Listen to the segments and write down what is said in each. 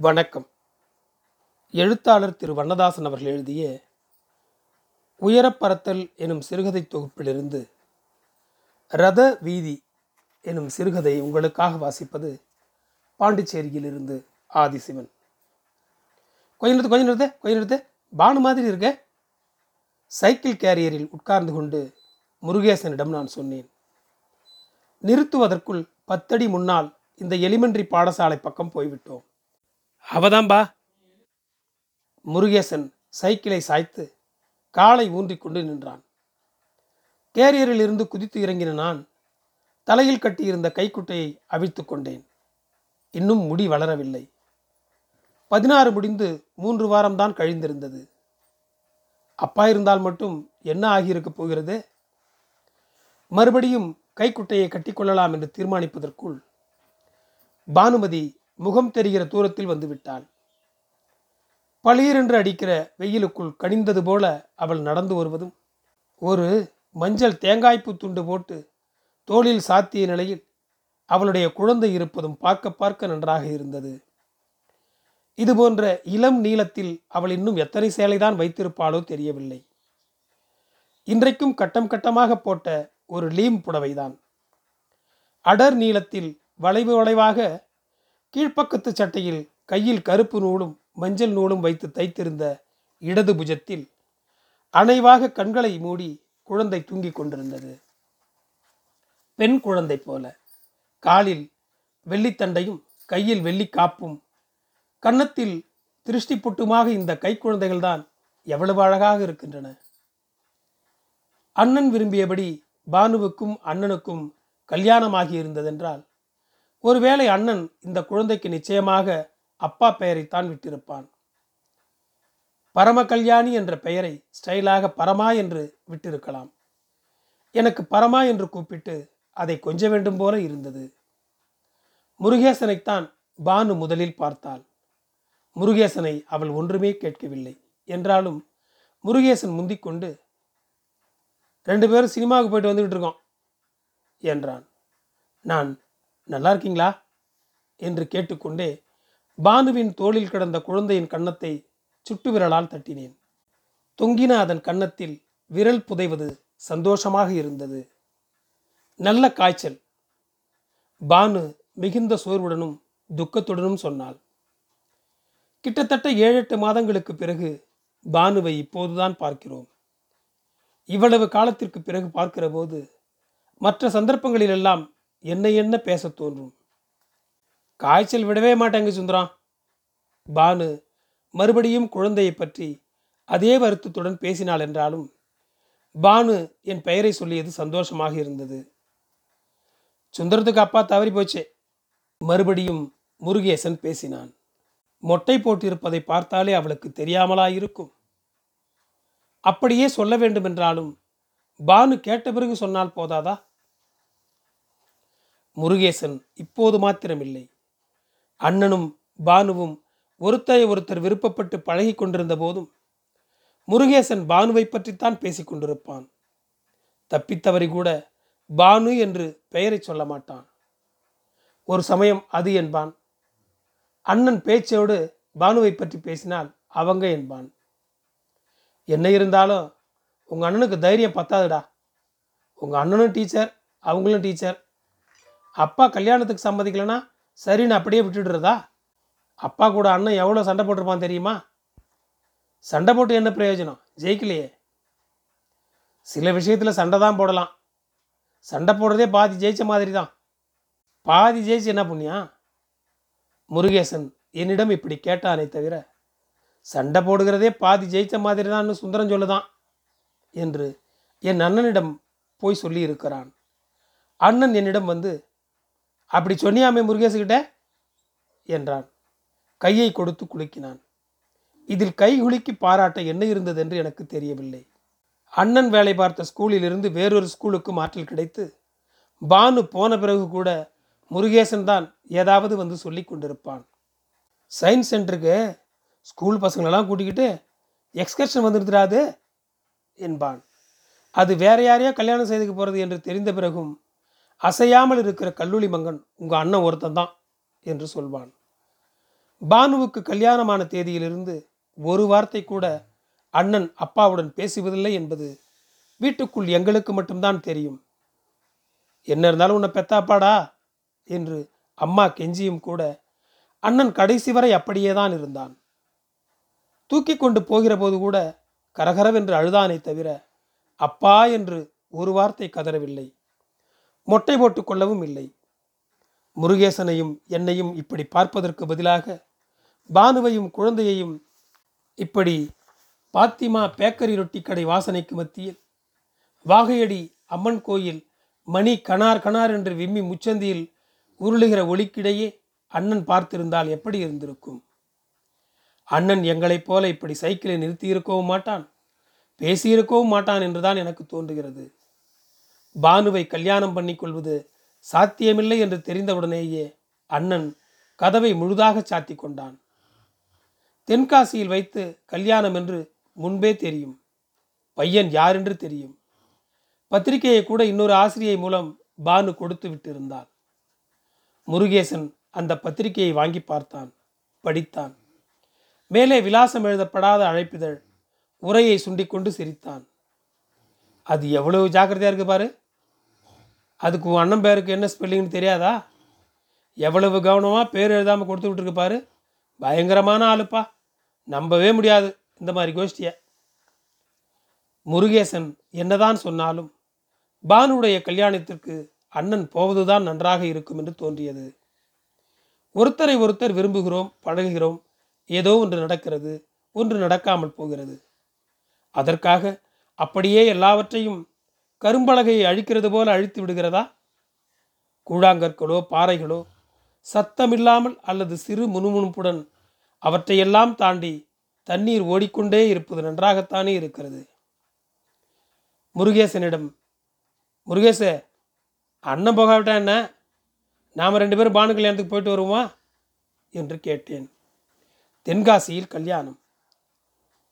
வணக்கம். எழுத்தாளர் திரு வண்ணதாசன் அவர்கள் எழுதிய உயரப்பறத்தல் எனும் சிறுகதை தொகுப்பிலிருந்து ரத வீதி எனும் சிறுகதை உங்களுக்காக வாசிப்பது பாண்டிச்சேரியிலிருந்து ஆதிசிவன். கொஞ்சம் நிறுத்து கொஞ்சம் நிறுத்து கொஞ்சம் நிறுத்து. பானு மாதிரி இருக்க. சைக்கிள் கேரியரில் உட்கார்ந்து கொண்டு முருகேசனிடம் நான் சொன்னேன். நிறுத்துவதற்குள் பத்தடி முன்னால் இந்த எலிமெண்ட்ரி பாடசாலை பக்கம் போய்விட்டோம். அவதாம்பா. முருகேசன் சைக்கிளை சாய்த்து காலை ஊன்றிக்கொண்டு நின்றான். கேரியரில் இருந்து குதித்து இறங்கின நான் தலையில் கட்டியிருந்த கைக்குட்டையை அவிழ்த்து கொண்டேன். இன்னும் முடி வளரவில்லை. பதினாறு முடிந்து மூன்று வாரம்தான் கழிந்திருந்தது. அப்பா இருந்தால் மட்டும் என்ன ஆகியிருக்கப் போகிறது? மறுபடியும் கைக்குட்டையை கட்டிக்கொள்ளலாம் என்று தீர்மானிப்பதற்குள் பானுமதி முகம் தெரிகிற தூரத்தில் வந்துவிட்டாள் பளியிரென்று அடிக்கிற வெயிலுக்குள் கனிந்தது போல அவள் நடந்து வருவதும் ஒரு மஞ்சள் தேங்காய்ப்பு துண்டு போட்டு தோளில் சாத்திய நிலையில் அவளுடைய குழந்தை இருப்பதும் பார்க்க பார்க்க நன்றாக இருந்தது. இது போன்ற இளம் நீளத்தில் அவள் இன்னும் எத்தனை சேலைதான் வைத்திருப்பாளோ தெரியவில்லை. இன்றைக்கும் கட்டம் கட்டமாக போட்ட ஒரு லீம் புடவைதான். அடர் நீளத்தில் வளைவு வளைவாக கீழ்ப்பக்கத்து சட்டையில் கையில் கருப்பு நூலும் மஞ்சள் நூலும் வைத்து தைத்திருந்த இடது புஜத்தில் அனைவாக கண்களை மூடி குழந்தை தூங்கிக் கொண்டிருந்தது. பெண் குழந்தை போல. காலில் வெள்ளித்தண்டையும் கையில் வெள்ளி காப்பும். கன்னத்தில் திருஷ்டி புட்டுமாக இந்த கைக்குழந்தைகள்தான் எவ்வளவு அழகாக இருக்கின்றன. அண்ணன் விரும்பியபடி பானுவுக்கும் அண்ணனுக்கும் கல்யாணமாகி இருந்ததென்றால் ஒருவேளை அண்ணன் இந்த குழந்தைக்கு நிச்சயமாக அப்பா பெயரைத்தான் விட்டிருப்பான். பரம கல்யாணி என்ற பெயரை ஸ்டைலாக பரமா என்று விட்டிருக்கலாம். எனக்கு பரமா என்று கூப்பிட்டு அதை கொஞ்ச வேண்டும் போல இருந்தது. முருகேசனைத்தான் பானு முதலில் பார்த்தாள். முருகேசனை அவள் ஒன்றுமே கேட்கவில்லை. என்றாலும் முருகேசன் முந்திக்கொண்டு ரெண்டு பேரும் சினிமாவுக்கு போயிட்டு வந்துக்கிட்டு இருக்கோம் என்றான். நான் நல்லா இருக்கீங்களா என்று கேட்டுக்கொண்டே பானுவின் தோளில் கிடந்த குழந்தையின் கன்னத்தை சுட்டு விரலால் தட்டினேன். தொங்கின அதன் கன்னத்தில் விரல் புதைவது சந்தோஷமாக இருந்தது. நல்ல காய்ச்சல். பானு மிகுந்த சோர்வுடனும் துக்கத்துடனும் சொன்னாள். கிட்டத்தட்ட ஏழெட்டு மாதங்களுக்கு பிறகு பானுவை இப்போதுதான் பார்க்கிறோம். இவ்வளவு காலத்திற்கு பிறகு பார்க்கிற போது மற்ற சந்தர்ப்பங்களிலெல்லாம் என்ன என்ன பேசத் தோன்றும்? காய்ச்சல் விடவே மாட்டேங்க சுந்தரம். பானு மறுபடியும் குழந்தையை பற்றி அதே வருத்தத்துடன் பேசினாள் என்றாலும் பானு என் பெயரை சொல்லியது சந்தோஷமாக இருந்தது. சுந்தரத்துக்கு அப்பா தவறி போச்சே மறுபடியும் முருகேசன் பேசினான். மொட்டை போட்டிருப்பதை பார்த்தாலே அவளுக்கு தெரியாமலாயிருக்கும். அப்படியே சொல்ல வேண்டுமென்றாலும் பானு கேட்ட பிறகு சொன்னால் போதாதா? முருகேசன் இப்போது மாத்திரமில்லை. அண்ணனும் பானுவும் ஒருத்தரை ஒருத்தர் விருப்பப்பட்டு பழகி கொண்டிருந்த போதும் முருகேசன் பானுவை பற்றித்தான் பேசிக் கொண்டிருப்பான். தப்பித்தவரை கூட பானு என்று பெயரை சொல்ல மாட்டான். ஒரு சமயம் அது என்பான். அண்ணன் பேச்சோடு பானுவை பற்றி பேசினால் அவங்க என்பான். என்ன இருந்தாலும் உங்கள் அண்ணனுக்கு தைரியம் பத்தாதுடா. உங்கள் அண்ணனும் டீச்சர் அவங்களும் டீச்சர். அப்பா கல்யாணத்துக்கு சம்மதிக்கலைன்னா சரின்னு அப்படியே விட்டுடுறதா? அப்பா கூட அண்ணன் எவ்வளோ சண்டை போட்டிருப்பான் தெரியுமா? சண்டை போட்டு என்ன பிரயோஜனம்? ஜெயிக்கலையே. சில விஷயத்தில் சண்டை தான் போடலாம். சண்டை போடுறதே பாதி ஜெயிச்ச மாதிரி தான் பாதி ஜெயிச்சு என்ன புண்ணியா? முருகேசன் என்னிடம் இப்படி கேட்டானே தவிர சண்டை போடுகிறதே பாதி ஜெயிச்ச மாதிரி தான் சுந்தரம் சொல்லுதான் என்று என் அண்ணனிடம் போய் சொல்லி இருக்கிறான் அண்ணன் என்னிடம் வந்து அப்படி சொன்னியாமே முருகேசுகிட்ட? என்றான். கையை கொடுத்து குலுக்கினான். இதில் கை குலுக்கி பாராட்ட என்ன இருந்தது என்று எனக்கு தெரியவில்லை. அண்ணன் வேலை பார்த்த ஸ்கூலில் இருந்து வேறொரு ஸ்கூலுக்கு மாற்றல் கிடைத்து பானு போன பிறகு கூட முருகேசன் தான் ஏதாவது வந்து சொல்லி கொண்டிருப்பான். சயின்ஸ் சென்டருக்கு ஸ்கூல் பசங்களெல்லாம் கூட்டிக்கிட்டு எக்ஸ்கர்ஷன் வந்துருந்துடாது என்பான். அது வேற யாரையோ கல்யாணம் செய்துக்கு போகிறது என்று தெரிந்த பிறகும் அசையாமல் இருக்கிற கல்லூரி மங்கன் உங்கள் அண்ணன் ஒருத்தன் தான் என்று சொல்வான். பானுவுக்கு கல்யாணமான தேதியிலிருந்து ஒரு வார்த்தை கூட அண்ணன் அப்பாவுடன் பேசுவதில்லை என்பது வீட்டுக்குள் எங்களுக்கு மட்டும்தான் தெரியும். என்ன இருந்தாலும் உன்னை பெத்தாப்பாடா? என்று அம்மா கெஞ்சியும் கூட அண்ணன் கடைசி வரை அப்படியே தான் இருந்தான். தூக்கி கொண்டு போகிற போது கூட கரகரவென்று அழுதானே தவிர அப்பா என்று ஒரு வார்த்தை கதறவில்லை. மொட்டை போட்டு கொள்ளவும் இல்லை. முருகேசனையும் என்னையும் இப்படி பார்ப்பதற்கு பதிலாக பானுவையும் குழந்தையையும் இப்படி பாத்திமா பேக்கரி ரொட்டி கடை வாசனைக்கு மத்தியில் வாகையடி அம்மன் கோயில் மணி கணார் கணார் என்று விம்மி முச்சந்தியில் உருளுகிற ஒளிக்கிடையே அண்ணன் பார்த்திருந்தால் எப்படி இருந்திருக்கும்? அண்ணன் எங்களைப் போல இப்படி சைக்கிளை நிறுத்தியிருக்கவும் மாட்டான் பேசியிருக்கவும் மாட்டான் என்றுதான் எனக்கு தோன்றுகிறது. பானுவை கல்யாணம் பண்ணிக்கொள்வது சாத்தியமில்லை என்று தெரிந்தவுடனேயே அண்ணன் கதவை முழுதாக சாத்தி கொண்டான். தென்காசியில் வைத்து கல்யாணம் என்று முன்பே தெரியும். பையன் யார் என்று தெரியும். பத்திரிகையை கூட இன்னொரு ஆசிரியை மூலம் பானு கொடுத்து விட்டிருந்தாள். முருகேசன் அந்த பத்திரிகையை வாங்கி பார்த்தான் படித்தான். மேலே விலாசம் எழுதப்படாத அழைப்பிதழ் உரையை சுண்டிக்கொண்டு சிரித்தான். அது எவ்வளவு ஜாக்கிரதையாக இருக்கு பாரு. அதுக்கு உன் அண்ணன் பேருக்கு என்ன ஸ்பெல்லிங்னு தெரியாதா? எவ்வளவு கவனமாக பேர் எழுதாமல் கொடுத்து பாரு. பயங்கரமான ஆளுப்பா. நம்பவே முடியாது இந்த மாதிரி கோஷ்டியை. முருகேசன் என்னதான் சொன்னாலும் பானுடைய கல்யாணத்திற்கு அண்ணன் போவதுதான் நன்றாக இருக்கும் என்று தோன்றியது. ஒருத்தரை ஒருத்தர் விரும்புகிறோம் பழகுகிறோம். ஏதோ ஒன்று நடக்கிறது ஒன்று நடக்காமல் போகிறது. அதற்காக அப்படியே எல்லாவற்றையும் கரும்பலகையை அழிக்கிறது போல அழித்து விடுகிறதா? கூழாங்கற்களோ பாறைகளோ சத்தமில்லாமல் அல்லது சிறு முணுமுணுப்புடன் அவற்றையெல்லாம் தாண்டி தண்ணீர் ஓடிக்கொண்டே இருப்பது நன்றாகத்தானே இருக்கிறது. முருகேசனிடம் முருகேச அண்ணன் போகாவிட்டா என்ன? நாம் ரெண்டு பேரும் பானு கல்யாணத்துக்கு போயிட்டு வருவோமா? என்று கேட்டேன். தென்காசியில் கல்யாணம்.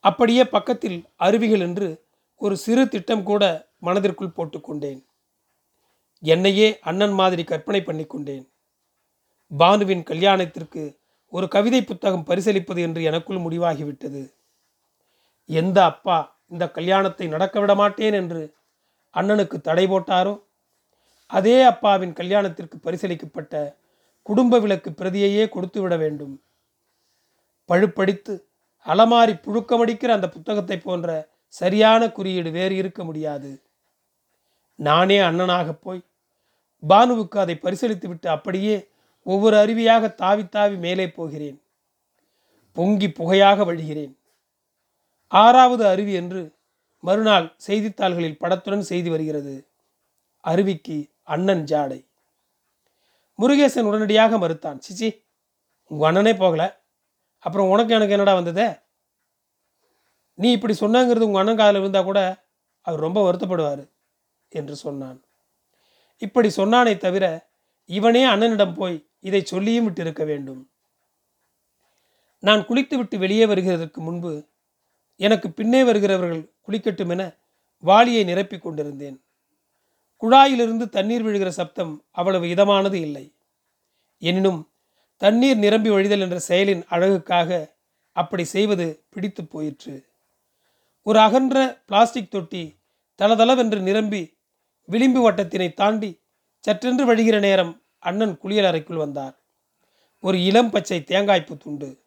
அப்படியே பக்கத்தில் அருவிகள் என்று ஒரு சிறு திட்டம் கூட மனதிற்குள் போட்டுக்கொண்டேன். என்னையே அண்ணன் மாதிரி கற்பனை பண்ணி கொண்டேன் பானுவின் கல்யாணத்திற்கு ஒரு கவிதை புத்தகம் பரிசளிப்பது என்று எனக்குள் முடிவாகிவிட்டது. எந்த அப்பா இந்த கல்யாணத்தை நடக்க விட மாட்டேன் என்று அண்ணனுக்கு தடை போட்டாரோ? அதே அப்பாவின் கல்யாணத்திற்கு பரிசளிக்கப்பட்ட குடும்ப விளக்கு பிரதியையே கொடுத்து விட வேண்டும். பழுப்படித்து அலமாரி புழுக்கமடிக்கிற அந்த புத்தகத்தை போன்ற சரியான குறியீடு வேறு இருக்க முடியாது. நானே அண்ணனாக போய் பானுவுக்கு அதை பரிசளித்து விட்டு அப்படியே ஒவ்வொரு அருவியாக தாவி தாவி மேலே போகிறேன். பொங்கி புகையாக வழிகிறேன். ஆறாவது அருவி என்று மறுநாள் செய்தித்தாள்களில் படத்துடன் செய்தி வருகிறது. அருவிக்கு அண்ணன் ஜாடை. முருகேசன் உடனடியாக மறுத்தான் சிச்சி உங்கள் அண்ணனே போகல. அப்புறம் உனக்கு எனக்கு என்னடா வந்ததே? நீ இப்படி சொன்னாங்கிறது உங்கள் அண்ணன் காதில் இருந்தால் கூட அவர் ரொம்ப வருத்தப்படுவார். என்று சொன்னான். இப்படி சொன்னானே தவிர இவனே அண்ணனிடம் போய் இதை சொல்லியும் விட்டிருக்க வேண்டும். நான் குளித்துவிட்டு வெளியே வருகிறதற்கு முன்பு எனக்கு பின்னே வருகிறவர்கள் குளிக்கட்டும் என வாளியை நிரப்பிக் கொண்டிருந்தேன். குழாயிலிருந்து தண்ணீர் விழுகிற சப்தம் அவ்வளவு இதமானது இல்லை. எனினும் தண்ணீர் நிரம்பி வழிதல் என்ற செயலின் அழகுக்காக அப்படி செய்வது பிடித்து போயிற்று. ஒரு அகன்ற பிளாஸ்டிக் தொட்டி தளதளவென்று நிரம்பி விளிம்பு வட்டத்தினை தாண்டி சற்றென்று வழிகிற நேரம் அண்ணன் குளியல் அறைக்குள் வந்தார். ஒரு இளம் பச்சை தேங்காய்ப்பு துண்டு.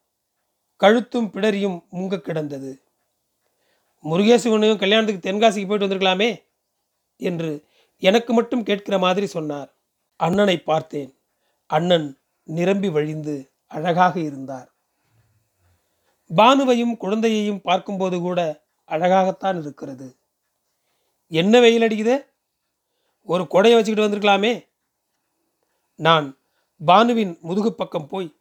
கழுத்தும் பிடரியும் முங்க கிடந்தது. முருகேசுவனையும் கல்யாணத்துக்கு தென்காசிக்கு போயிட்டு வந்திருக்கலாமே? என்று எனக்கு மட்டும் கேட்கிற மாதிரி சொன்னார். அண்ணனை பார்த்தேன். அண்ணன் நிரம்பி வழிந்து அழகாக இருந்தார். பானுவையும் குழந்தையையும் பார்க்கும்போது கூட அழகாகத்தான் இருக்கிறது. என்ன வெயில் அடிக்குது? ஒரு கொடையை வச்சுக்கிட்டு வந்திருக்கலாமே. நான் பானுவின் முதுகு பக்கம் போய்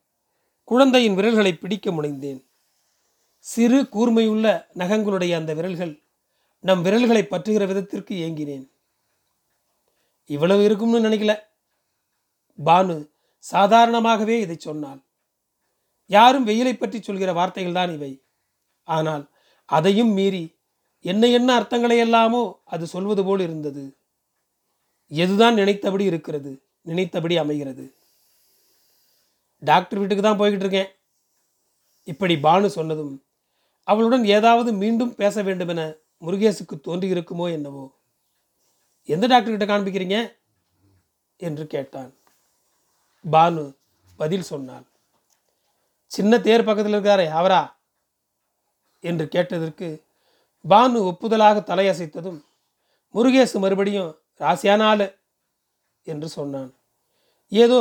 குழந்தையின் விரல்களை பிடிக்க முனைந்தேன். சிறு கூர்மையுள்ள நகங்களுடைய அந்த விரல்கள் நம் விரல்களை பற்றுகிற விதத்திற்கு ஏங்கினேன். இவ்வளவு இருக்கும்னு நினைக்கல. பானு சாதாரணமாகவே இதை சொன்னாள். யாரும் வெயிலை பற்றி சொல்கிற வார்த்தைகள் தான் இவை. ஆனால் அதையும் மீறி என்ன என்ன அர்த்தங்களை எல்லாமோ அது சொல்வது போல் இருந்தது. எதுதான் நினைத்தபடி இருக்கிறது நினைத்தபடி அமைகிறது. டாக்டர் வீட்டுக்கு தான் போய்கிட்டு இருக்கேன். இப்படி பானு சொன்னதும் அவளுடன் ஏதாவது மீண்டும் பேச வேண்டுமென முருகேசுக்கு தோன்றியிருக்குமோ என்னவோ. எந்த டாக்டர்கிட்ட காண்பிக்கிறீங்க? என்று கேட்டான். பானு பதில் சொன்னாள் சின்ன தேர் பக்கத்தில் இருக்காரே அவரா? என்று கேட்டதற்கு பானு ஒப்புதலாக தலையசைத்ததும் முருகேசு மறுபடியும் ராசியான ஆள் என்று சொன்னான். ஏதோ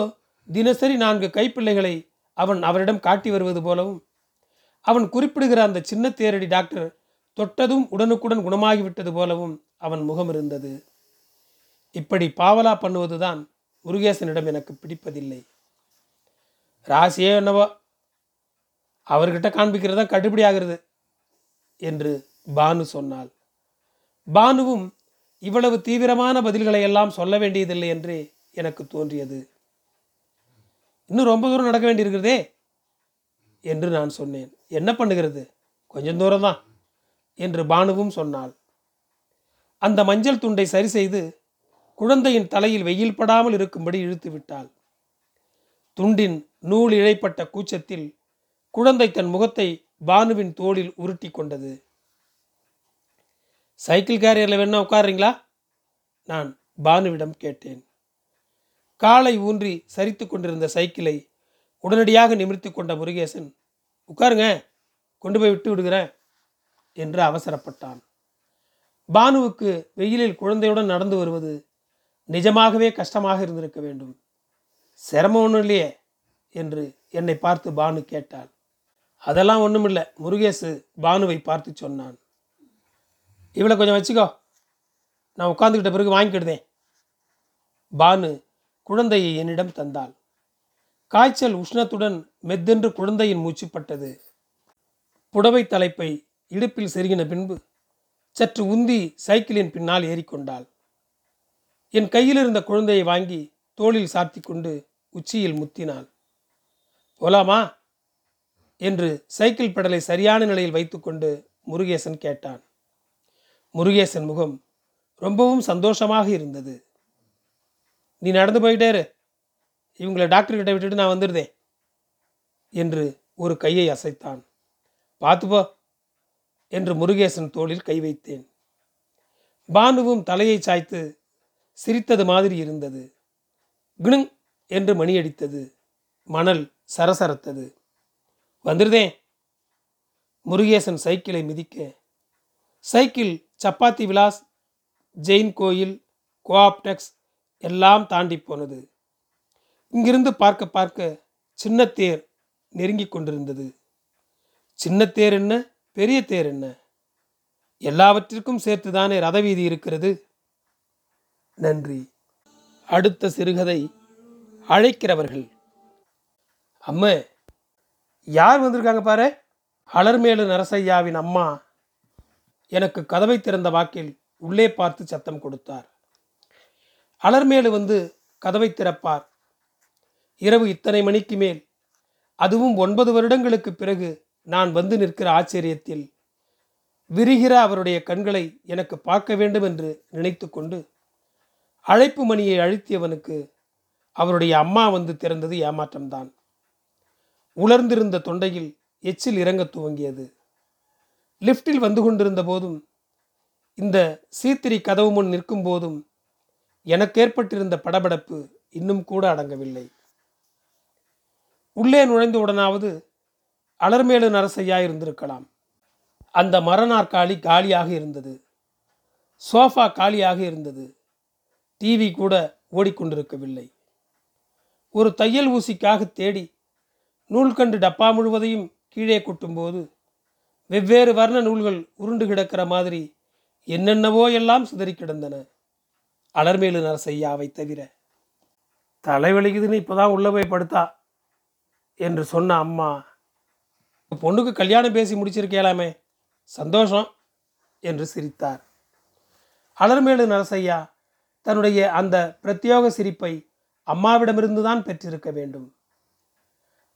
தினசரி நான்கு கைப்பிள்ளைகளை அவன் அவரிடம் காட்டி வருவது போலவும் அவன் குறிப்பிடுகிற அந்த சின்ன தேரடி டாக்டர் தொட்டதும் உடனுக்குடன் குணமாகிவிட்டது போலவும் அவன் முகம் இருந்தது. இப்படி பாவலா பண்ணுவதுதான் முருகேசனிடம் எனக்கு பிடிப்பதில்லை. ராசியே என்னவோ அவர்கிட்ட காண்பிக்கிறது தான் கட்டுப்படி ஆகிறது என்று பானு சொன்னாள். பானுவும் இவ்வளவு தீவிரமான பதில்களை எல்லாம் சொல்ல வேண்டியதில்லை என்று எனக்கு தோன்றியது. இன்னும் ரொம்ப தூரம் நடக்க வேண்டியிருக்கிறதே? என்று நான் சொன்னேன். என்ன பண்ணுகிறது? கொஞ்சம் தூரம் தான் என்று பானுவும் சொன்னாள். அந்த மஞ்சள் துண்டை சரி செய்து குழந்தையின் தலையில் வெயில் படாமல் இருக்கும்படி இழுத்து விட்டாள். துண்டின் நூல் இழைப்பட்ட கூச்சத்தில் குழந்தை தன் முகத்தை பானுவின் தோளில் உருட்டி கொண்டது. சைக்கிள் கேரியரில் வேணா உட்காருறீங்களா? நான் பானுவிடம் கேட்டேன். காலை ஊன்றி சரித்து கொண்டிருந்த சைக்கிளை உடனடியாக நிமிர்த்தி கொண்ட முருகேசன் உட்காருங்க கொண்டு போய் விட்டு விடுகிறேன் என்று அவசரப்பட்டான். பானுவுக்கு வெயிலில் குழந்தையுடன் நடந்து வருவது நிஜமாகவே கஷ்டமாக இருந்திருக்க வேண்டும். சிரமம் ஒன்றும் இல்லையே என்று என்னை பார்த்து பானு கேட்டாள். அதெல்லாம் ஒன்றுமில்லை முருகேசு பானுவை பார்த்து சொன்னான். இவளை கொஞ்சம் வச்சுக்கோ. நான் உட்காந்துக்கிட்ட பிறகு வாங்கிக்கிடுதேன். பானு குழந்தையை என்னிடம் தந்தாள். காய்ச்சல் உஷ்ணத்துடன் மெத்தென்று குழந்தையின் மூச்சுப்பட்டது புடவை தலைப்பை இடுப்பில் செருகின பின்பு சற்று உந்தி சைக்கிளின் பின்னால் ஏறிக்கொண்டாள். என் கையில் இருந்த குழந்தையை வாங்கி தோளில் சாத்தி கொண்டு உச்சியில் முத்தினாள். போலாமா? என்று சைக்கிள் பெடலை சரியான நிலையில் வைத்துக்கொண்டு முருகேசன் கேட்டான். முருகேசன் முகம் ரொம்பவும் சந்தோஷமாக இருந்தது. நீ நடந்து போயிட்டே இரு. இவங்களை டாக்டர்கிட்ட விட்டுட்டு நான் வந்துடுதேன் என்று ஒரு கையை அசைத்தான். பார்த்துப்போ என்று முருகேசன் தோளில் கை வைத்தேன். பானுவும் தலையை சாய்த்து சிரித்தது மாதிரி இருந்தது. கிணுங் என்று மணியடித்தது மணல் சரசரத்தது. வந்துருதேன். முருகேசன் சைக்கிளை மிதிக்க சைக்கிள் சப்பாத்தி விலாஸ் ஜெயின் கோயில் கோஆப்டெக்ஸ் எல்லாம் தாண்டி போனது. இங்கிருந்து பார்க்க பார்க்க சின்ன தேர் நெருங்கி கொண்டிருந்தது. சின்ன தேர் என்ன? பெரிய தேர் என்ன? எல்லாவற்றிற்கும் சேர்த்து தானே ரதவீதி இருக்கிறது? நன்றி. அடுத்த சிறுகதை அழைக்கிறவர்கள். அம்மா யார் வந்திருக்காங்க பாரு? அலர்மேலு நரசையாவின் அம்மா. எனக்கு கதவை திறந்த வாக்கில் உள்ளே பார்த்து சத்தம் கொடுத்தார். அலர்மேலு வந்து கதவை திறப்பார். இரவு இத்தனை மணிக்கு மேல். அதுவும் ஒன்பது வருடங்களுக்கு பிறகு நான் வந்து நிற்கிற ஆச்சரியத்தில் விரிகிற அவருடைய கண்களை எனக்கு பார்க்க வேண்டும் என்று நினைத்து கொண்டு அழைப்பு மணியை அழுத்தியவனுக்கு அவருடைய அம்மா வந்து திறந்தது ஏமாற்றம்தான். உலர்ந்திருந்த தொண்டையில் எச்சில் இறங்க துவங்கியது. லிஃப்டில் வந்து கொண்டிருந்த போதும் இந்த சீத்திரி கதவு முன் நிற்கும் போதும் எனக்கு ஏற்பட்டிருந்த படபடப்பு இன்னும் கூட அடங்கவில்லை. உள்ளே நுழைந்த உடனாவது அலர்மேலு நரசையா இருந்திருக்கலாம் அந்த மரநாற்காலி காலியாக இருந்தது. சோஃபா காலியாக இருந்தது. டிவி கூட ஓடிக்கொண்டிருக்கவில்லை. ஒரு தையல் ஊசிக்காக தேடி நூல்கண்டு டப்பா முழுவதையும் கீழே கொட்டும்போது வெவ்வேறு வர்ண நூல்கள் உருண்டு கிடக்கிற மாதிரி என்னென்னவோ எல்லாம் சிதறி கிடந்தன. அலர்மேலு நரசையாவை தவிர. தலைவலிக்குதுன்னு இப்போதான் உள்ளே போய் படுத்தா? என்று சொன்ன அம்மா. பொண்ணுக்கு கல்யாணம் பேசி முடிச்சிருக்கேலாமே சந்தோஷம் என்று சிரித்தார். அலர்மேலு நரசையா தன்னுடைய அந்த பிரத்யோக சிரிப்பை அம்மாவிடமிருந்து தான் பெற்றிருக்க வேண்டும்.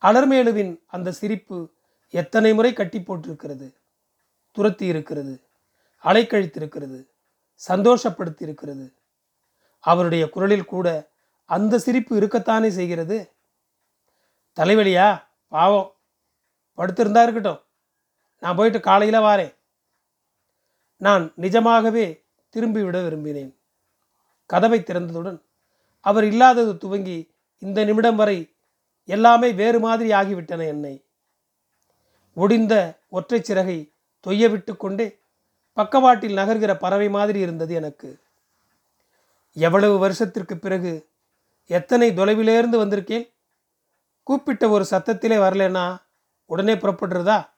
அலர்மேலுவின் அந்த சிரிப்பு எத்தனை முறை கட்டி போட்டிருக்கிறது? துரத்தி இருக்கிறது அலைக்கழித்திருக்கிறது சந்தோஷப்படுத்தி இருக்கிறது அவருடைய குரலில் கூட அந்த சிரிப்பு இருக்கத்தானே செய்கிறது? தலைவலியா? பாவம். படுத்திருந்தா இருக்கட்டும். நான் போயிட்டு காலையில் வாரேன். நான் நிஜமாகவே திரும்பிவிட விரும்பினேன். கதவை திறந்ததுடன் அவர் இல்லாதது துவங்கி இந்த நிமிடம் வரை எல்லாமே வேறு மாதிரி ஆகிவிட்டன என்னை. ஒடிந்த ஒற்றை சிறகை தொய்ய விட்டு கொண்டே பக்கவாட்டில் நகர்கிற பறவை மாதிரி இருந்தது எனக்கு. எவ்வளவு வருஷத்திற்கு பிறகு எத்தனை தொலைவிலேருந்து வந்திருக்கேன்? கூப்பிட்ட ஒரு சத்தத்திலே வரலன்னா உடனே புறப்படுறதா?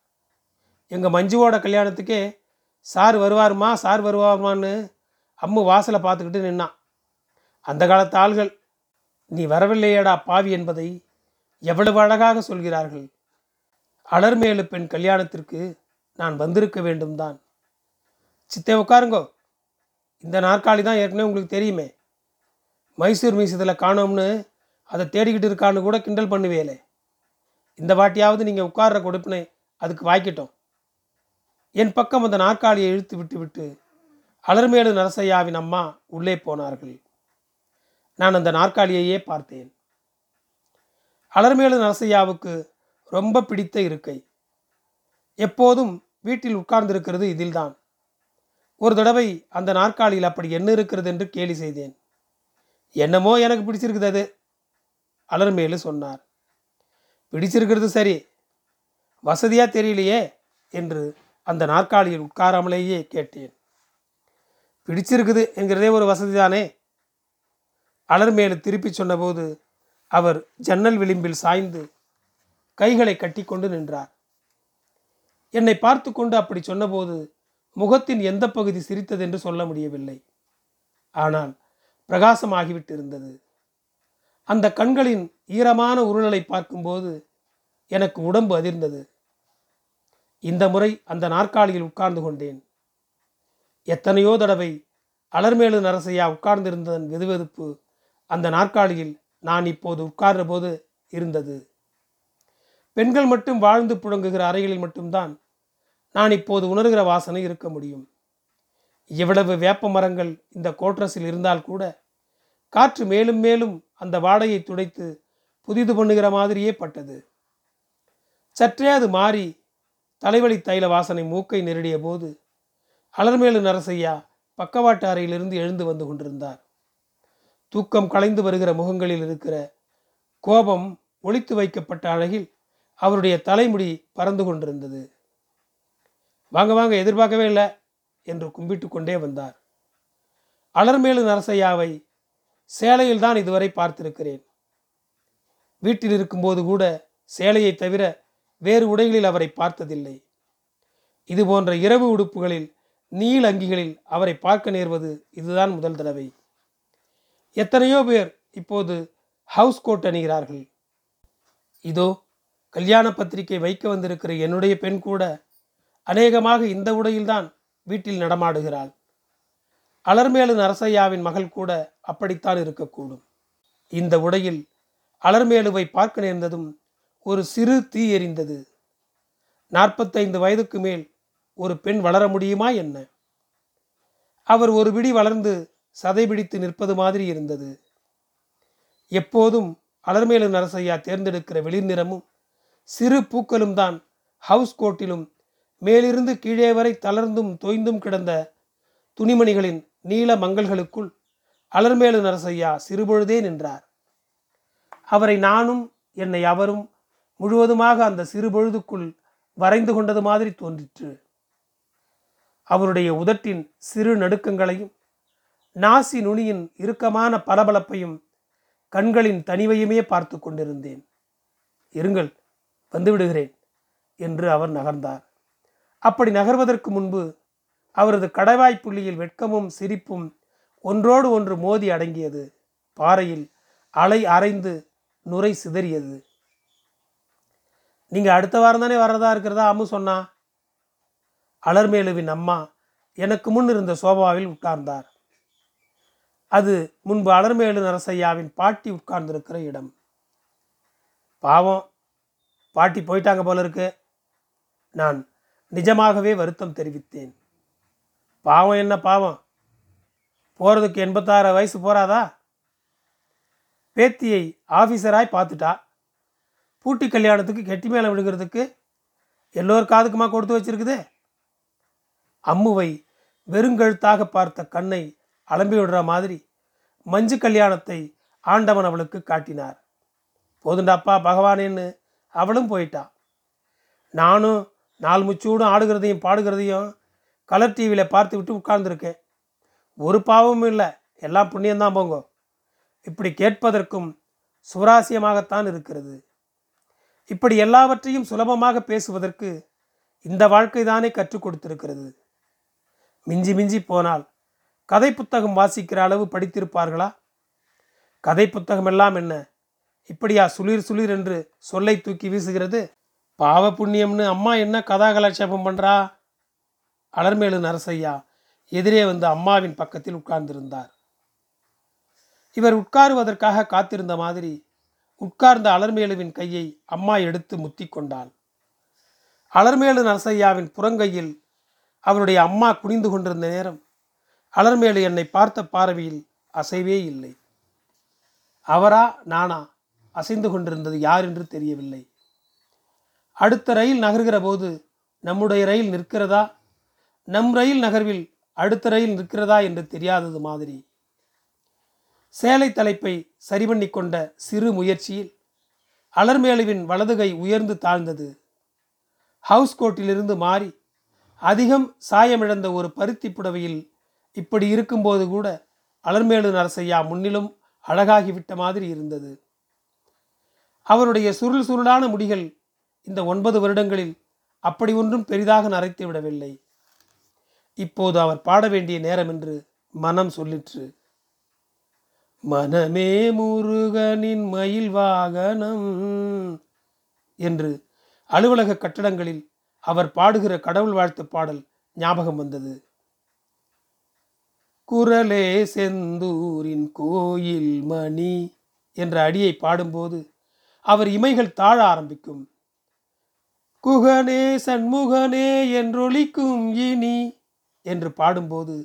எங்கள் மஞ்சுவோட கல்யாணத்துக்கே சார் வருவாருமா சார் வருவாருமான்னு அம்மு வாசலை பார்த்துக்கிட்டு நின்னான். அந்த காலத்து ஆள்கள் நீ வரவில்லையேடா பாவி என்பதை எவ்வளவு அழகாக சொல்கிறார்கள். அலர்மேலு பெண் கல்யாணத்திற்கு நான் வந்திருக்க வேண்டும் தான் சித்தே உட்காருங்கோ. இந்த நாற்காலி தான் ஏற்கனவே உங்களுக்கு தெரியுமே. மைசூர் மியூசியத்தில் காணோம்னு அதை தேடிக்கிட்டு இருக்கான்னு கூட கிண்டல் பண்ணுவேலே. இந்த வாட்டியாவது நீங்கள் உட்கார்ற கொடுப்பினை அதுக்கு வாய்க்கட்டும். என் பக்கம் அந்த நாற்காலியை இழுத்து விட்டு விட்டு அலர்மேலு நரசையாவின் அம்மா உள்ளே போனார்கள். நான் அந்த நாற்காலியையே பார்த்தேன். அலர்மேலு நரசையாவுக்கு ரொம்ப பிடித்த இருக்கை. எப்போதும் வீட்டில் உட்கார்ந்திருக்கிறது இதில்தான். ஒரு தடவை அந்த நாற்காலியில் அப்படி என்ன இருக்கிறது என்று கேலி செய்தேன். என்னமோ எனக்கு பிடிச்சிருக்குது அது அலர்மேலு சொன்னார். பிடிச்சிருக்கிறது சரி வசதியாக தெரியலையே என்று அந்த நாற்காலியில் உட்காராமலேயே கேட்டேன். பிடிச்சிருக்குது என்கிறதே ஒரு வசதி தானே அலர்மேலு திருப்பி சொன்னபோது அவர் ஜன்னல் விளிம்பில் சாய்ந்து கைகளை கட்டிக்கொண்டு நின்றார். என்னை பார்த்து கொண்டு அப்படி சொன்னபோது முகத்தின் எந்த பகுதி சிரித்தது என்று சொல்ல முடியவில்லை. ஆனால் பிரகாசமாகிவிட்டு இருந்தது அந்த கண்களின் ஈரமான உருளலை பார்க்கும்போது எனக்கு உடம்பு அதிர்ந்தது. இந்த முறை அந்த நாற்காலியில் உட்கார்ந்து கொண்டேன். எத்தனையோ தடவை அலர்மேலு நரசையா உட்கார்ந்திருந்ததன் வெதுவெதுப்பு அந்த நாற்காலியில் நான் இப்போது உட்கார்ந்த போது இருந்தது. பெண்கள் மட்டும் வாழ்ந்து புழங்குகிற அறைகளில் மட்டும்தான் நான் இப்போது உணர்கிற வாசனை இருக்க முடியும். எவ்வளவு வேப்ப மரங்கள் இந்த கோட்ரஸில் இருந்தால் கூட காற்று மேலும் மேலும் அந்த வாடையை துடைத்து புதிது பண்ணுகிற மாதிரியே பட்டது. சற்றே அது மாறி தலைவலி தைல வாசனை மூக்கை நெருடிய போது அலர்மேலு நரசையா பக்கவாட்டு அறையிலிருந்து எழுந்து வந்து கொண்டிருந்தார். தூக்கம் கலைந்து வருகிற முகங்களில் இருக்கிற கோபம் ஒளித்து வைக்கப்பட்ட அழகில் அவருடைய தலைமுடி பறந்து கொண்டிருந்தது. வாங்க வாங்க எதிர்பார்க்கவே இல்லை என்று கும்பிட்டு கொண்டே வந்தார். அலர்மேலு நரசையாவை சேலையில் தான் இதுவரை பார்த்திருக்கிறேன். வீட்டில் இருக்கும்போது கூட சேலையை தவிர வேறு உடைகளில் அவரை பார்த்ததில்லை. இது போன்ற இரவு உடுப்புகளில் நீல அங்கிகளில் அவரை பார்க்க நேர்வது இதுதான் முதல் தடவை. எத்தனையோ பேர் இப்போது ஹவுஸ் கோட் அணிகிறார்கள். இதோ கல்யாண பத்திரிகை வைக்க வந்திருக்கிற என்னுடைய பெண் கூட அநேகமாக இந்த உடையில்தான் வீட்டில் நடமாடுகிறாள். அலர்மேலு நரசையாவின் மகள் கூட அப்படித்தான் இருக்கக்கூடும். இந்த உடையில் அலர்மேலுவை பார்க்க நேர்ந்ததும் ஒரு சிறு தீ எரிந்தது. நாற்பத்தைந்து வயதுக்கு மேல் ஒரு பெண் வளர முடியுமா என்ன? அவர் ஒரு விடி வளர்ந்து சதை பிடித்து நிற்பது மாதிரி இருந்தது. எப்போதும் அலர்மேலு நரசையா தேர்ந்தெடுக்கிற வெளிர் நிறமும் சிறு பூக்களும் தான். ஹவுஸ் கோட்டிலும் மேலிருந்து கீழே வரை தளர்ந்தும் தொய்ந்தும் கிடந்த துணிமணிகளின் நீல மங்கல்களுக்குள் அலர்மேலு நரசையா சிறுபொழுதே நின்றார். அவரை நானும் என்னை அவரும் முழுவதுமாக அந்த சிறுபொழுதுக்குள் வரைந்து கொண்டது மாதிரி தோன்றிற்று. அவருடைய உதட்டின் சிறு நடுக்கங்களையும் நாசி நுனியின் இறுக்கமான பளபளப்பையும் கண்களின் தனிவையுமே பார்த்து கொண்டிருந்தேன். இருங்கள் வந்துவிடுகிறேன் என்று அவர் நகர்ந்தார். அப்படி நகர்வதற்கு முன்பு அவரது கடவாய் புள்ளியில் வெட்கமும் சிரிப்பும் ஒன்றோடு ஒன்று மோதி அடங்கியது. பாறையில் அலை அரைந்து நுரை சிதறியது. நீங்க அடுத்த வாரம் தானே வர்றதா இருக்கிறதா? அம்மு சொன்னா. அலர்மேலுவின் அம்மா எனக்கு முன் இருந்த சோபாவில் உட்கார்ந்தார். அது முன்பு அலர்மேலு நரசையாவின் பாட்டி உட்கார்ந்திருக்கிற இடம். பாவம் பாட்டி போயிட்டாங்க போல இருக்கு. நான் நிஜமாகவே வருத்தம் தெரிவித்தேன். பாவம் என்ன பாவம்? போகிறதுக்கு எண்பத்தாறு வயசு போறாதா? பேத்தியை ஆஃபீஸராய் பார்த்துட்டா? பூட்டி கல்யாணத்துக்கு கெட்டி மேலே விழுகிறதுக்கு எல்லோர் காதுக்குமா கொடுத்து வச்சிருக்குது? அம்முவை வெறுங்கழுத்தாக பார்த்த கண்ணை அலம்பி விடுற மாதிரி மஞ்சு கல்யாணத்தை ஆண்டவன் அவளுக்கு காட்டினார். போதுண்டாப்பா பகவானேன்னு அவளும் போயிட்டா. நானும் நாலு முச்சூடும் ஆடுகிறதையும் பாடுகிறதையும் கலர் டிவியில் பார்த்து விட்டு உட்கார்ந்துருக்கேன். ஒரு பாவமும் இல்லை. எல்லாம் புண்ணியம்தான் போங்க. இப்படி கேட்பதற்கும் சுவராசியமாகத்தான் இருக்கிறது. இப்படி எல்லாவற்றையும் சுலபமாக பேசுவதற்கு இந்த வாழ்க்கை தானே கற்றுக் கொடுத்திருக்கிறது. மிஞ்சி மிஞ்சி போனால் கதை புத்தகம் வாசிக்கிற அளவு படித்திருப்பார்களா? கதை புத்தகம் எல்லாம் என்ன? இப்படியா சுளிர் சுளிர் என்று சொல்லை தூக்கி வீசுகிறது? பாவ புண்ணியம்னு அம்மா என்ன கதா கலாட்சேபம் பண்ணுறா அலர்மேலு நரசையா எதிரே வந்து அம்மாவின் பக்கத்தில் உட்கார்ந்திருந்தார். இவர் உட்காருவதற்காக காத்திருந்த மாதிரி உட்கார்ந்த அலர்மேலுவின் கையை அம்மா எடுத்து முத்தி கொண்டாள். அலர்மேலு நரசையாவின் புறங்கையில் அவருடைய அம்மா குனிந்து கொண்டிருந்த நேரம் அலர்மேலு என்னை பார்த்த பார்வையில் அசைவே இல்லை. அவரா நானா? அசைந்து கொண்டிருந்தது யார் என்று தெரியவில்லை. அடுத்த ரயில் நகர்கிற போது நம்முடைய ரயில் நிற்கிறதா? நம் ரயில் நகர்வில் அடுத்த ரயில் நிற்கிறதா என்று தெரியாதது மாதிரி. சேலை தலைப்பை சரி பண்ணி கொண்ட சிறு முயற்சியில் அலர்மேலுவின் வலதுகை உயர்ந்து தாழ்ந்தது. ஹவுஸ் கோட்டிலிருந்து மாறி அதிகம் சாயமிழந்த ஒரு பருத்தி புடவையில் இப்படி இருக்கும்போது கூட அலர்மேலு நரசையா முன்னிலும் அழகாகிவிட்ட மாதிரி இருந்தது. அவருடைய சுருள் சுருளான முடிகள் இந்த ஒன்பது வருடங்களில் அப்படி ஒன்றும் பெரிதாக நரைத்து விடவில்லை. இப்போது அவர் பாட வேண்டிய நேரம் என்று மனம் சொல்லிற்று. மனமே முருகனின் மயில் வாகனம் என்று அலுவலக கட்டடங்களில் அவர் பாடுகிற கடவுள் வாழ்த்து பாடல் ஞாபகம் வந்தது. குரலே செந்தூரின் கோயில் மணி என்ற அடியை பாடும்போது அவர் இமைகள் தாழ ஆரம்பிக்கும். குகனே சண்முகனே என்றொழிக்கும் இனி என்று பாடும்போது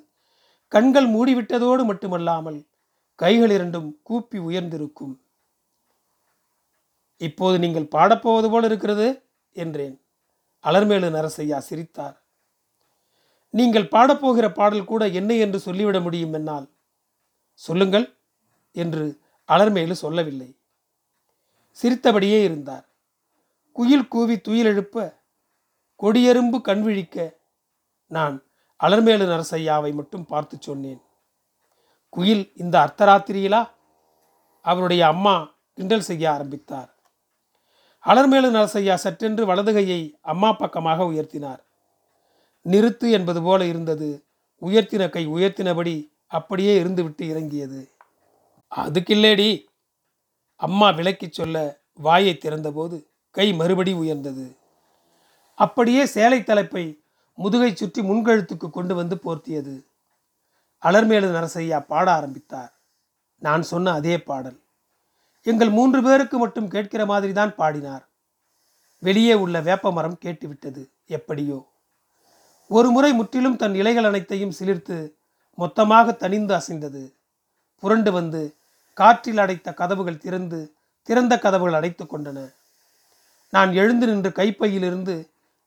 கண்கள் மூடிவிட்டதோடு மட்டுமல்லாமல் கைகள் இரண்டும் கூப்பி உயர்ந்திருக்கும். இப்போது நீங்கள் பாடப்போவது போல இருக்கிறது என்றேன். அலர்மேலு நரசையா சிரித்தார். நீங்கள் பாடப்போகிற பாடல் கூட என்ன என்று சொல்லிவிட முடியும் என்னால். சொல்லுங்கள் என்று அலர்மேலு சொல்லவில்லை. சிரித்தபடியே இருந்தார். குயில் கூவி துயில் எழுப்ப கொடியெரும்பு கண்விழிக்க நான் அலர்மேலு நரசையாவை மட்டும் பார்த்து சொன்னேன். குயில் இந்த அர்த்தராத்திரியிலா? அவருடைய அம்மா கிண்டல் செய்ய ஆரம்பித்தார். அலர்மேலு நரசையா சற்றென்று வலதுகையை அம்மா பக்கமாக உயர்த்தினார். நிறுத்து என்பது போல இருந்தது. உயர்த்தின கை உயர்த்தினபடி அப்படியே இருந்துவிட்டு இறங்கியது. அதுக்கில்லேடி அம்மா விளக்கி சொல்ல வாயை திறந்தபோது கை மறுபடி உயர்ந்தது. அப்படியே சேலை தலைப்பை முதுகை சுற்றி முன்கழுத்துக்கு கொண்டு வந்து போர்த்தியது. அலர்மேலு நரசையா பாட ஆரம்பித்தார். நான் சொன்ன அதே பாடல். எங்கள் மூன்று பேருக்கு மட்டும் கேட்கிற மாதிரி தான் பாடினார். வெளியே உள்ள வேப்ப மரம் கேட்டுவிட்டது. எப்படியோ. ஒரு முறை முற்றிலும் தன் இலைகள் அனைத்தையும் சிலிர்த்து மொத்தமாக தனிந்து அசைந்தது. புரண்டு வந்து காற்றில் அடைத்த கதவுகள் திறந்து திறந்த கதவுகள் அடைத்து கொண்டன. நான் எழுந்து நின்று கைப்பையிலிருந்து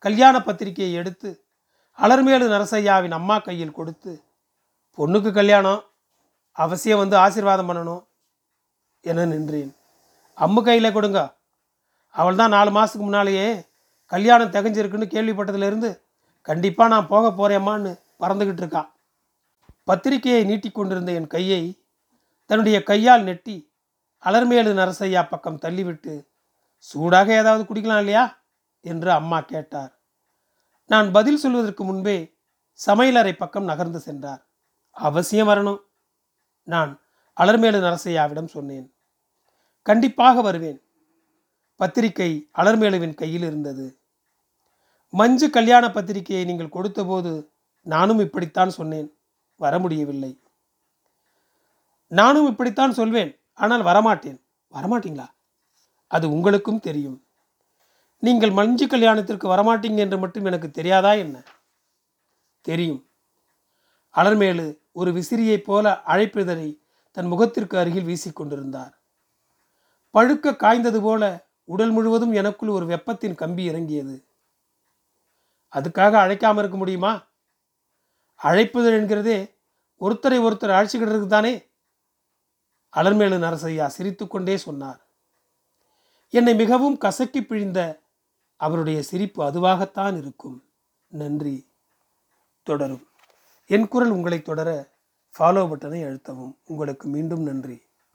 கல்யாண பத்திரிகையை எடுத்து அலர்மேலு நரசையாவின் அம்மா கையில் கொடுத்து பொண்ணுக்கு கல்யாணம்? அவசியம் வந்து ஆசீர்வாதம் பண்ணணும் என நின்றேன். அம்மு கையில் கொடுங்க. அவள் தான் நாலு மாதத்துக்கு முன்னாலேயே கல்யாணம் திகஞ்சிருக்குன்னு கேள்விப்பட்டதுலேருந்து கண்டிப்பாக நான் போக போகிறேம்மான்னு பறந்துக்கிட்டு இருக்கா. பத்திரிகையை நீட்டி கொண்டிருந்த என் கையை தன்னுடைய கையால் நெட்டி அலர்மேலு நரசையா பக்கம் தள்ளிவிட்டு சூடாக ஏதாவது குடிக்கலாம் இல்லையா? என்று அம்மா கேட்டார். நான் பதில் சொல்வதற்கு முன்பே சமையலறை பக்கம் நகர்ந்து சென்றார். அவசியம் வரணும் நான் அலர்மேலு நரசையாவிடம் சொன்னேன். கண்டிப்பாக வருவேன். பத்திரிகை அலர்மேலுவின் கையில் இருந்தது. மஞ்சு கல்யாண பத்திரிகையை நீங்கள் கொடுத்தபோது நானும் இப்படித்தான் சொன்னேன். வர முடியவில்லை. நானும் இப்படித்தான் சொல்வேன். ஆனால் வரமாட்டேன். வரமாட்டீங்களா? அது உங்களுக்கும் தெரியும். நீங்கள் மஞ்சு கல்யாணத்திற்கு வரமாட்டீங்க என்று மட்டும் எனக்கு தெரியாதா என்ன? தெரியும். அலர்மேலு ஒரு விசிறியைப் போல அழைப்பிதழை தன் முகத்திற்கு அருகில் வீசிக்கொண்டிருந்தார் பழுக்க காய்ந்தது போல உடல் முழுவதும் எனக்குள் ஒரு வெப்பத்தின் கம்பி இறங்கியது. அதுக்காக அழைக்காமல் இருக்க முடியுமா? அழைப்புதல் என்கிறதே ஒருத்தரை ஒருத்தர் அழைச்சிக்கிட்டு தானே? அலர்மேலு நரசையா சிரித்துக்கொண்டே சொன்னார். என்னை மிகவும் கசக்கி பிழிந்த அவருடைய சிரிப்பு அதுவாகத்தான் இருக்கும். நன்றி. தொடரும். என் குரல் உங்களை தொடர ஃபாலோ பட்டனை அழுத்தவும். உங்களுக்கு மீண்டும் நன்றி.